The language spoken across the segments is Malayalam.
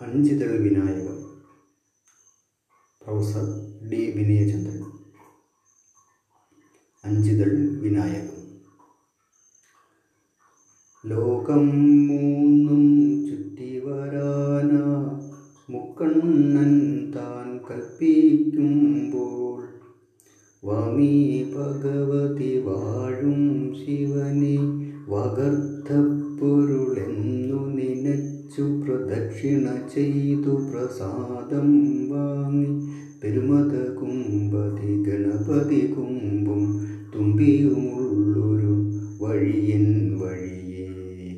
അഞ്ചിതൾ വിനായകം. Professor D Vinayachandran. അഞ്ചിതൾ വിനായകം. ലോകം മൂന്നും ചുറ്റി വരാന മുക്കണ്ണൻ താൻ കൽപ്പിക്കുമ്പോൾ വാമി ഭഗവതി വാഴും ശിവനെ വകർത്തപ്പൊരുളെന്നു നനച്ചു പ്രദക്ഷിണ ചെയ്തു പ്രസാദം വാങ്ങി. പെരുമത കുമ്പതി ഗണപതി കുമ്പും തുമ്പിയുമുള്ളൊരു വഴിയൻ വഴിയേ.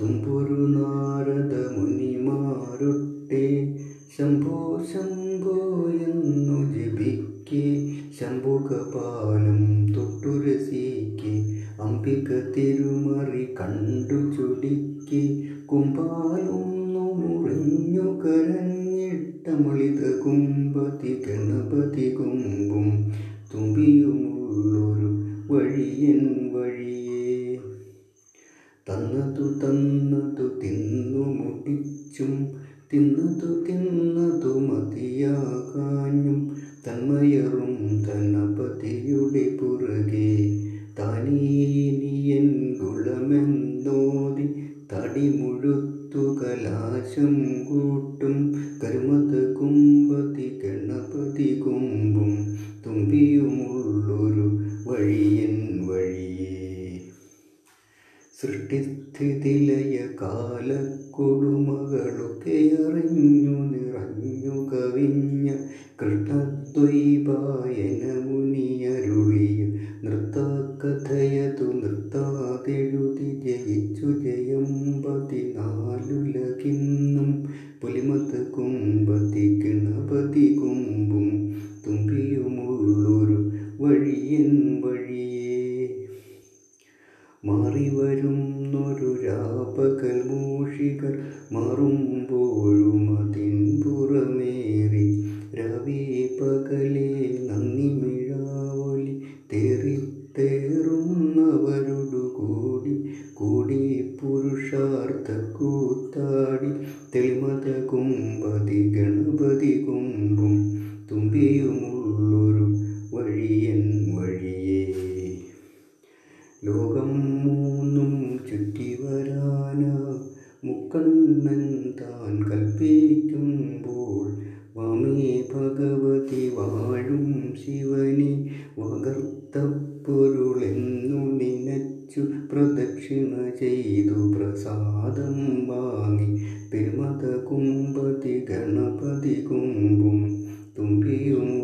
തുമ്പൊരു നാരദ മുനിമാരൊട്ടെ. ശംഭോ ശംഭോ എന്നു ജപിക്കെ. ശംഭുകപാലം പാലം തൊട്ടുരസിക്കെ അംബിക തിരുമറി കണ്ടു ചുടിക്കി കുമ്പാലൊന്നു മുറിഞ്ഞു കരഞ്ഞിട്ടമളിത കുമ്പതി ഗണപതി കുമ്പും തുമ്പിയുമുള്ളൊരു വഴിയൻ വഴിയേ. തന്നതു തന്നതു തിന്നു മുടിച്ചും തിന്നതു തിന്നതു താനീനിയൻ ഗുളമെന്നോതി തടി മുഴുത്തു കലാശം കൂട്ടും. കരുമത കുമ്പതി ഗണപതി കുമ്പും. തുമ്പിയുമുള്ളൊരു വഴിയൻ വഴിയേ. സൃഷ്ടിസ്ഥിതിലയ കാലക്കൊടുമകളൊക്കെ അറിഞ്ഞു നിറഞ്ഞു കവിഞ്ഞ കൃഷ്ണദ്വൈപായന മുനിയരുളിയ നൃത്തകഥയതു പതിനാലുലകിന്നും കുമ്പത്തി കിണപതി കുമ്പും തുമ്പിയുമുള്ളൊരു വഴിയൻ വഴിയേ. മാറി വരുന്നൊരു രാപകൽ മൂഷികൾ മാറുമ്പോഴും അതിൻ പുറമേറി രവി പകലെ നന്ദി മിഴാവൊലി തേറിത്തേറുന്നവരോടു കൂടി കൂടി പുരുഷാർത്ഥ കൂത്താടി തെളിമത ഒരു വഴിയൻ വഴിയേ. ലോകം മൂന്നും ചുറ്റി വരാന മുക്കണ്ണൻ താൻ കൽപ്പിക്കുമ്പോൾ വാമേ ഭഗവതി വാഴും ശിവനെ വകർത്തപ്പൊരുളെന്നു നിനച്ചു പ്രദക്ഷിണ ചെയ്തു പ്രസാദം വാങ്ങി പെരുമത കുമ്പതി ഗണപതി കുമ്പും തുമ്പിയും